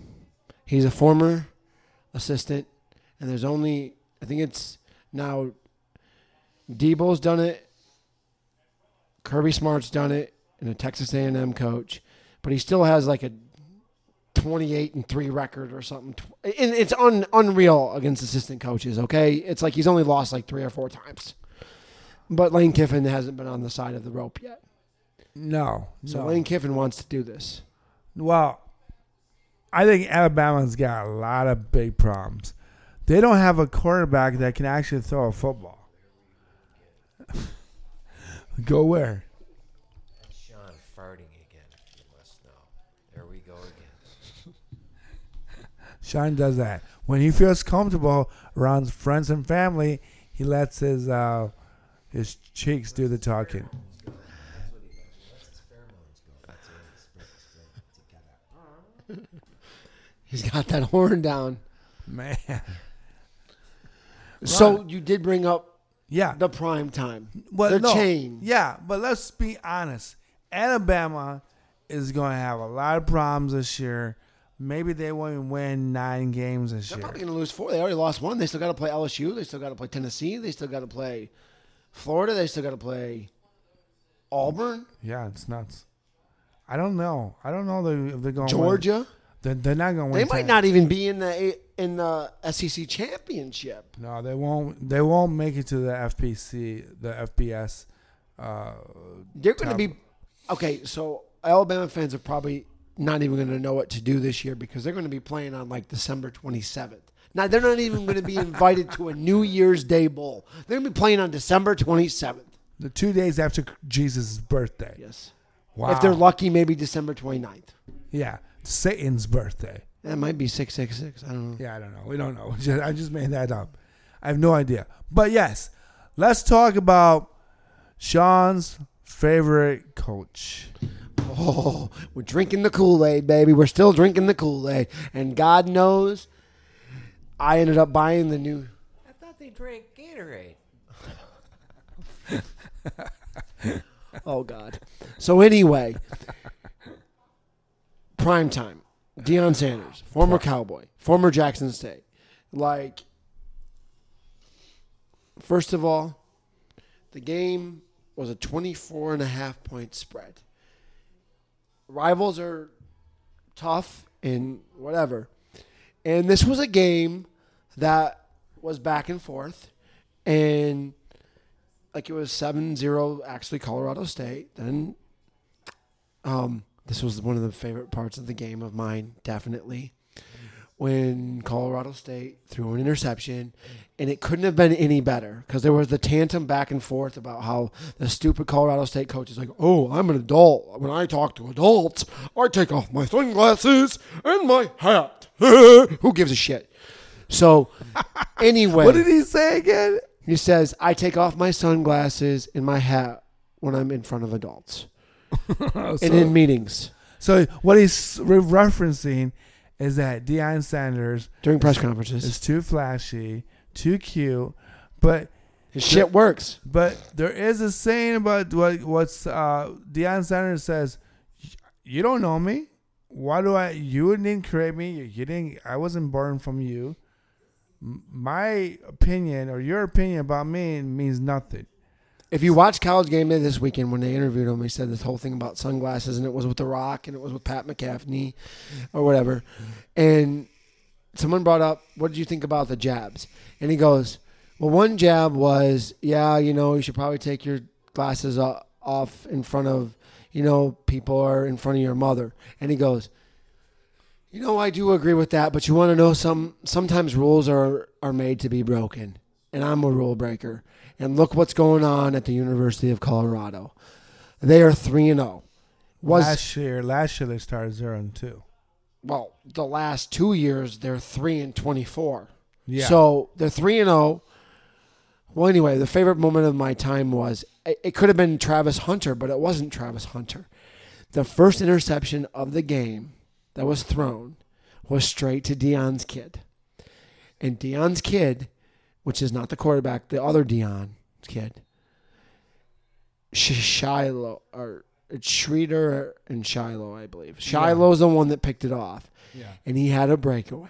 He's a former assistant, and there's only I think it's now Debo's done it, Kirby Smart's done it, and a Texas A&M coach, but he still has like a 28 and 3 record or something. And it's un, unreal against assistant coaches, okay? It's like he's only lost like 3 or 4 times. But Lane Kiffin hasn't been on the side of the rope yet. No. So no. Lane Kiffin wants to do this. Well, I think Alabama's got a lot of big problems. They don't have a quarterback that can actually throw a football. Go where? Sean farting again. You must know. There we go again. Sean does that. When he feels comfortable around friends and family, he lets his uh, his cheeks do the talking. He's got that horn down. Man. So you did bring up Yeah. the prime time. Well, the no. chain. Yeah, but let's be honest. Alabama is going to have a lot of problems this year. Maybe they won't even win nine games this They're year. probably going to lose four. They already lost one. They still got to play LSU. They still got to play Tennessee. They still got to play Florida. They still got to play Auburn, Yeah, it's nuts. I don't know. I don't know if they're going to Georgia. They're, they're not going to win. They might 10. not even be in the in the SEC championship. No, they won't. They won't make it to the FPC, the FBS. Uh, They're going to Top. be okay. So Alabama fans are probably not even going to know what to do this year because they're going to be playing on like December 27th. Now they're not even going to be invited to a New Year's Day bowl. They're going to be playing on December 27th. the two days after Jesus' birthday. Yes. Wow. If they're lucky, maybe December 29th. yeah, Satan's birthday. That might be 666. I don't know. Yeah, I don't know. We don't know. I just made that up. I have no idea. But yes, let's talk about Sean's favorite coach. Oh, we're drinking the Kool Aid, baby. We're still drinking the Kool Aid. And God knows I ended up buying the new. I thought they drank Gatorade. Oh, God. So, anyway, prime time. Deion Sanders, former Cowboy, former Jackson State. Like, first of all, the game was a 24 and a half point spread. Rivals are tough and whatever. And this was a game that was back and forth. And like it was 7-0 actually Colorado State. Then um this was one of the favorite parts of the game of mine, definitely. When Colorado State threw an interception, and it couldn't have been any better because there was the tantrum back and forth about how the stupid Colorado State coach is like, "Oh, I'm an adult. When I talk to adults, I take off my sunglasses and my hat. Who gives a shit?" So, anyway, What did he say again? he says, I take off my sunglasses and my hat when I'm in front of adults so, and in meetings so what he's re- referencing is that Deion Sanders during press conferences. is too flashy, too cute, but His shit works. But there is a saying about what what's uh, Deion Sanders says. You don't know me. Why do I? You didn't create me. You, you didn't. I wasn't born from you. My opinion or your opinion about me means nothing. If you watch College Game Day this weekend when they interviewed him, he said this whole thing about sunglasses and it was with The Rock and it was with Pat McCaffney or whatever. And someone brought up, What did you think about the jabs? And he goes, Well, one jab was, Yeah, you know, you should probably take your glasses off in front of, you know, people or in front of your mother. And he goes, You know, I do agree with that, but you want to know some sometimes rules are are made to be broken. And I'm a rule breaker. And look what's going on at the University of Colorado. They are 3 and 0. Was last year, last year they started zero and two. well, the last 2 years they're 3 and 24. Yeah. So, they're 3 and 0. Well, anyway, the favorite moment of my time was it, it could have been Travis Hunter, but it wasn't Travis Hunter. The first interception of the game that was thrown was straight to Deion's kid. And Deion's kid, which is not the quarterback, the other Deion kid, Sh- Shiloh, or it's Schreeder and Shiloh, I believe. Shiloh's the one that picked it off yeah. and he had a breakaway.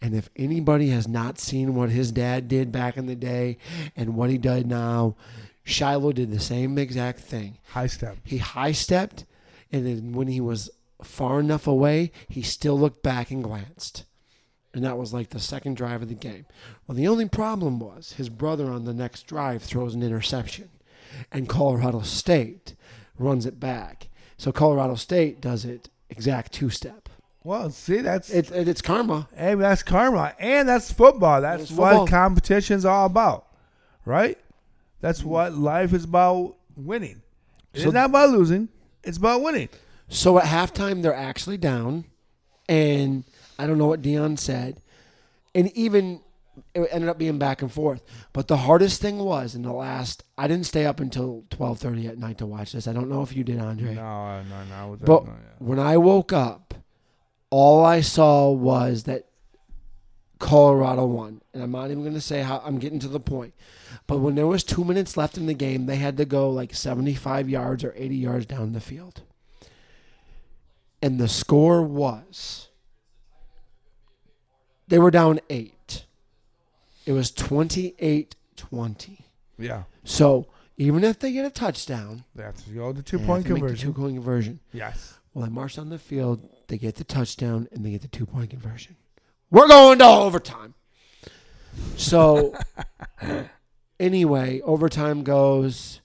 And if anybody has not seen what his dad did back in the day and what he does now, Shiloh did the same exact thing. High step. He high stepped, and then when he was far enough away, he still looked back and glanced. And that was like the second drive of the game. Well, the only problem was his brother on the next drive throws an interception, and Colorado State runs it back. So Colorado State does it exact two step. Well, see, that's It, it, it's karma. hey, that's karma, and that's football. That's It's what football. competition's all about, right? That's mm-hmm. what life is about. Winning. It's So- not about losing. It's about winning. So at halftime, they're actually down, and I don't know what Deion said, and even it ended up being back and forth. But the hardest thing was in the last. I didn't stay up until twelve thirty at night to watch this. I don't know if you did, Andre. No, no, no. But yeah. when I woke up, all I saw was that Colorado won. And I'm not even going to say how I'm getting to the point. But when there was two minutes left in the game, they had to go like 75 yards or 80 yards down the field. And the score was they were down eight. It was 28 20. yeah, So even if they get a touchdown, that's go the two point make the conversion. two point conversion. yes. Well, they march on the field, they get the touchdown, and they get the two point conversion. We're going to overtime. So, anyway, overtime goes.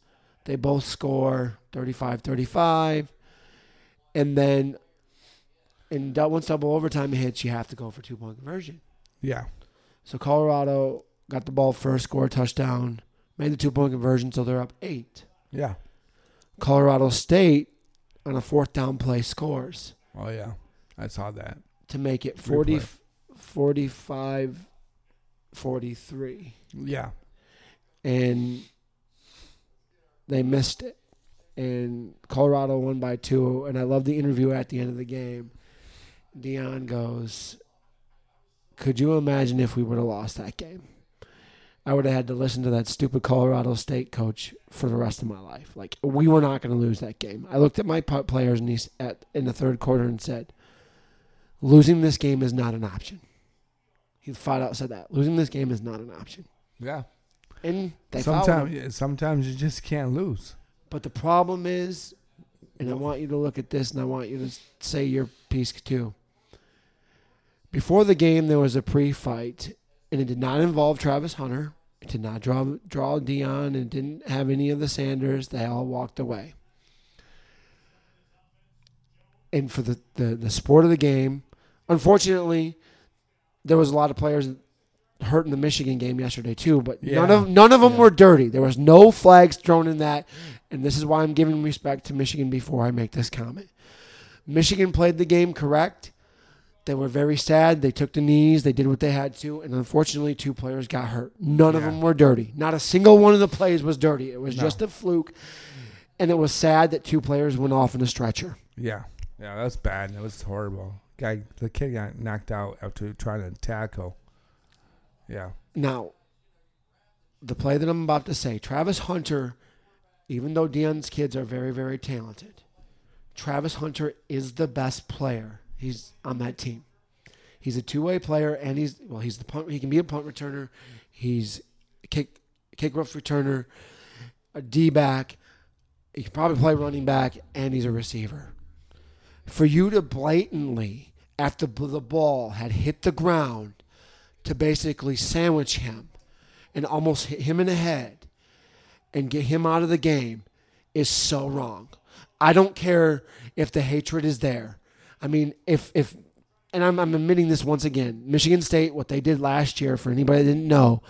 They both score 35 35. And then, dou- once double overtime hits, you have to go for two point conversion. Yeah. So, Colorado got the ball first, scored a touchdown, made the two point conversion, so they're up eight. Yeah. Colorado State on a fourth down play scores Oh yeah. I saw that. to make it 40, 45 43. Yeah. And they missed it. And Colorado won by two. And I love the interview at the end of the game. Deion goes, Could you imagine if we would have lost that game? I would have had to listen to that stupid Colorado State coach for the rest of my life. Like we were not going to lose that game. I looked at my players and he's at in the third quarter and said, "Losing this game is not an option." He flat out said that losing this game is not an option, Yeah. and they fouled him. Sometimes yeah, sometimes you just can't lose. But the problem is, and I want you to look at this and I want you to say your piece too. Before the game, there was a pre fight, and it did not involve Travis Hunter. It did not draw, draw Deion, and it didn't have any of the Sanders. They all walked away. And for the, the, the sport of the game, unfortunately, there was a lot of players hurt in the Michigan game yesterday too, but none of none of them Yeah. were dirty. There was no flags thrown in that, and this is why I'm giving respect to Michigan before I make this comment. Michigan played the game correct. They were very sad. They took the knees. They did what they had to, and unfortunately, two players got hurt. None of them were dirty. Not a single one of the plays was dirty. It was No. just a fluke, and it was sad that two players went off in a stretcher. Yeah. Yeah, that was bad. That was horrible. Guy, the kid got knocked out after trying to tackle. Yeah. Now, the play that I'm about to say, Travis Hunter, even though Deion's kids are very, very talented, Travis Hunter is the best player. He's on that team. He's a two-way player, and he's well. He's the punt. He can be a punt returner. He's kick kick rough returner, a D back. He can probably play running back, and he's a receiver. For you to blatantly, after the ball had hit the ground, to basically sandwich him and almost hit him in the head and get him out of the game is so wrong. I don't care if the hatred is there. I mean, if if and I'm, I'm admitting this once again, Michigan State, what they did last year, for anybody that didn't know,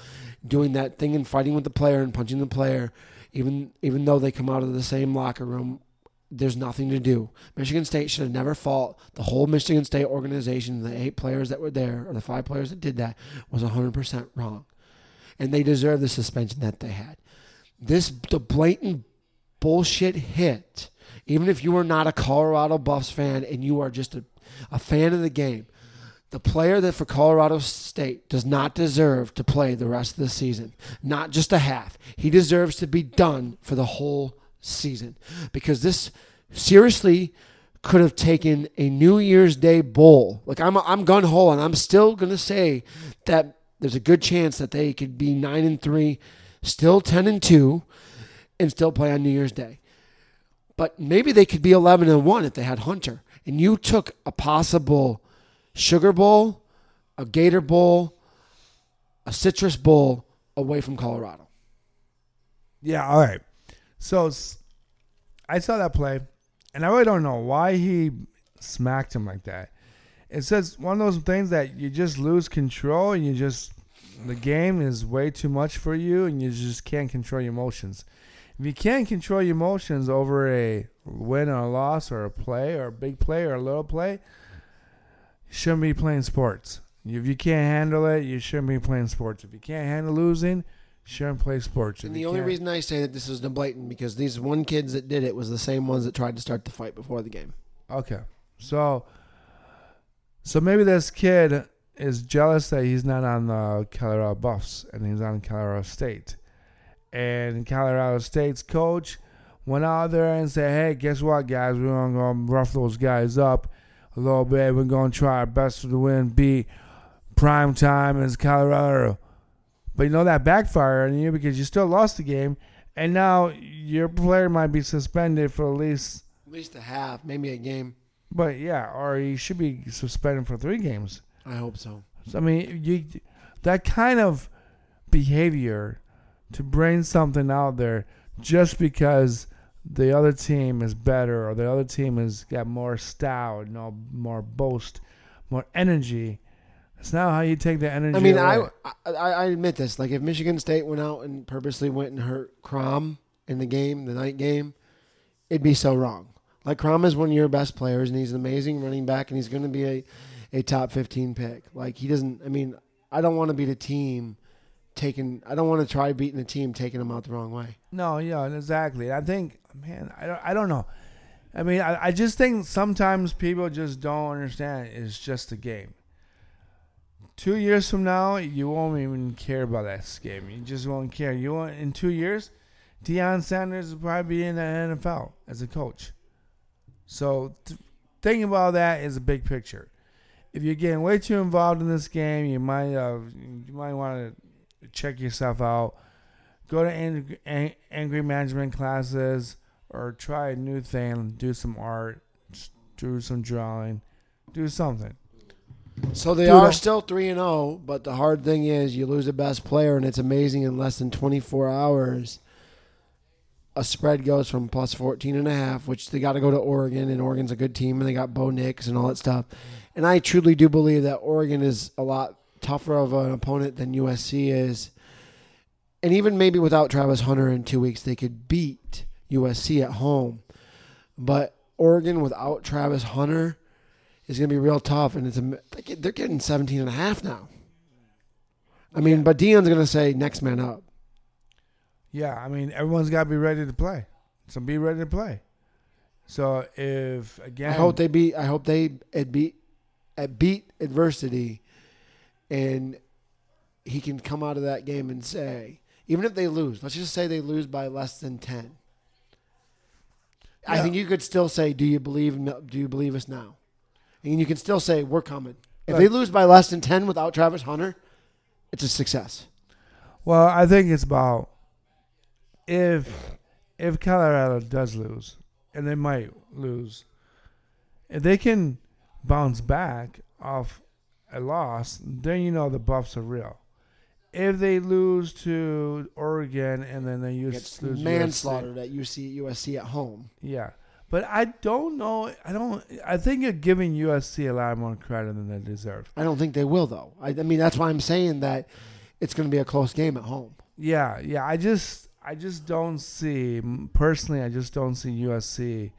doing that thing and fighting with the player and punching the player, even even though they come out of the same locker room, there's nothing to do. Michigan State should have never fought. The whole Michigan State organization, the eight players that were there, or the five players that did that, was 100% wrong. And they deserve the suspension that they had. This, the blatant bullshit hit, even if you are not a Colorado Buffs fan and you are just a, a fan of the game, the player that for Colorado State does not deserve to play the rest of the season, not just a half. He deserves to be done for the whole season because this seriously could have taken a New Year's Day bowl. Like I'm, I'm gun ho, and I'm still gonna say that there's a good chance that they could be nine and three, still ten and two, and still play on New Year's Day. But maybe they could be eleven and one if they had Hunter, and you took a possible Sugar Bowl, a Gator Bowl, a Citrus Bowl away from Colorado. Yeah, all right. So I saw that play, and I really don't know why he smacked him like that. It's just one of those things that you just lose control, and you just the game is way too much for you, and you just can't control your emotions. If you can't control your emotions over a win or a loss or a play or a big play or a little play, you shouldn't be playing sports. If you can't handle it, you shouldn't be playing sports. If you can't handle losing, shouldn't play sports. And the only can't- reason I say that this is the blatant because these one kids that did it was the same ones that tried to start the fight before the game. Okay. So so maybe this kid is jealous that he's not on the Colorado Buffs and he's on Colorado State. And Colorado State's coach went out there and said, Hey, guess what guys, we're gonna rough those guys up a little bit. We're gonna try our best to win, beat prime time as Colorado. But you know that backfired on you because you still lost the game and now your player might be suspended for at least At least a half, maybe a game. But yeah, or he should be suspended for three games. I hope so. I mean, you that kind of behavior to bring something out there just because the other team is better or the other team has got more style, you know, more boast, more energy. It's not how you take the energy. I mean, away. I, I I admit this. Like, if Michigan State went out and purposely went and hurt Corum in the game, the night game, it'd be so wrong. Like, Corum is one of your best players, and he's an amazing running back, and he's going to be a, a top 15 pick. Like, he doesn't, I mean, I don't want to be the team taking, I don't want to try beating the team taking them out the wrong way. No, yeah, exactly. I think, man, I don't, I don't know. I mean, I, I just think sometimes people just don't understand. It's just a game. Two years from now, you won't even care about that game. You just won't care. You want in two years, Deion Sanders will probably be in the NFL as a coach. So, th- thinking about that is a big picture. If you're getting way too involved in this game, you might uh, you might want to check yourself out go to angry, angry management classes or try a new thing do some art do some drawing do something So they Dude, are still 3 and 0, but the hard thing is you lose a best player, and it's amazing in less than 24 hours. A spread goes from plus 14 and a half, which they got to go to Oregon, and Oregon's a good team, and they got Bo Nix and all that stuff. And I truly do believe that Oregon is a lot tougher of an opponent than USC is. And even maybe without Travis Hunter in two weeks, they could beat USC at home. But Oregon without Travis Hunter is going to be real tough, and it's a, they get- they're getting 17 and a half now. I mean, but Deion's going to say next man up. yeah i mean everyone's got to be ready to play so be ready to play so if again I hope they beat. I hope they beat at beat adversity, and he can come out of that game and say, even if they lose, let's just say they lose by less than 10. I think you could still say, "Do you believe? Do you believe us now?" And you can still say, "We're coming." If Right. they lose by less than 10 without Travis Hunter, it's a success. well i think it's about if if colorado does lose and they might lose if they can bounce back off a loss, then you know the buffs are real. If they lose to Oregon and then they use Gets lose USC, manslaughtered at UC USC at home. yeah. But I don't know. I don't. I think you're giving USC a lot more credit than they deserve. I don't think they will though. I, I mean, that's why I'm saying that it's going to be a close game at home. Yeah, yeah. I just, I just don't see personally. I just don't see USC.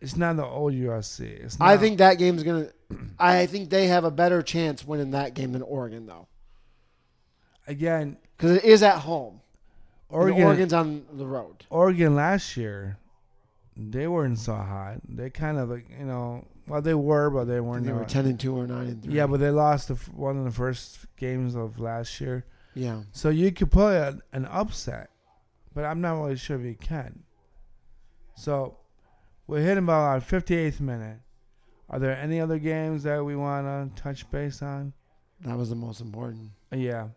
It's not the old USC. It's not, I think that game's going to. I think they have a better chance winning that game than Oregon though, again, because it is at home. Oregon. Oregon, Oregon's on the road. Oregon last year, they weren't so hot. They kind of like you know, well they were, but they weren't. They were ten and two or nine and three. yeah, but they lost the, one of the first games of last year. yeah. So you could play an upset, but I'm not really sure if you can. So we're hitting about our 58th minute. Are there any other games that we want to touch base on? That was the most important. Yeah.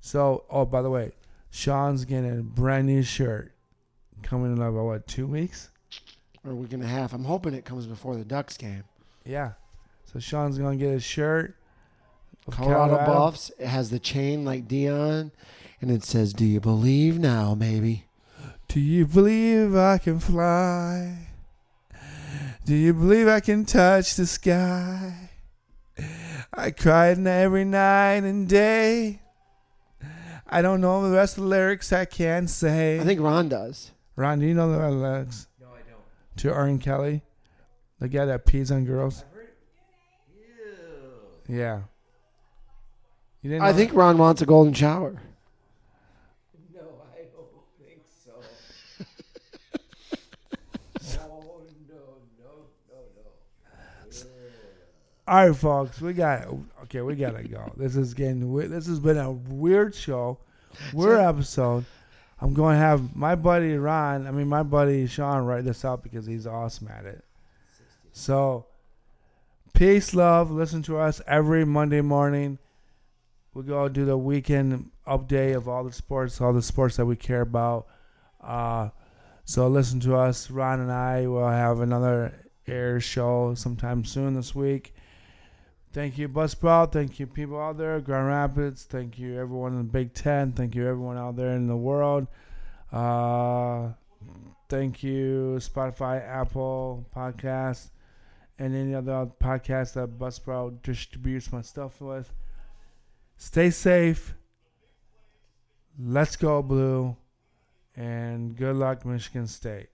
So, oh, by the way, Sean's getting a brand new shirt coming in about what two weeks? Or a week and a half. I'm hoping it comes before the Ducks game. Yeah. So Sean's gonna get a shirt. of Colorado, Buffs. It has the chain like Deion, and it says, "Do you believe now, maybe?" Do you believe I can fly? Do you believe I can touch the sky? I cried every night and day. I don't know the rest of the lyrics I can't say. I think Ron does. Ron, do you know the lyrics No, I don't. to R. Kelly? The guy that pees on girls? Ew. Yeah. You didn't I know think Ron wants a golden shower. No, I don't think so. oh no, no, no, no. All right, folks, we got okay. We gotta go. This is getting we- this has been a weird show, weird episode. I'm going to have my buddy Ron. I mean, my buddy Sean write this up because he's awesome at it. So, peace, love. Listen to us every Monday morning. We go do the weekend update of all the sports, all the sports that we care about. Uh, so listen to us. Ron and I will have another air show sometime soon this week. Thank you, Buzzsprout. Thank you, people out there, Grand Rapids. Thank you, everyone in the Big Ten. Thank you, everyone out there in the world. Uh, thank you, Spotify, Apple Podcasts, and any other podcasts that Buzzsprout distributes my stuff with. Stay safe. Let's go, Blue. And good luck, Michigan State.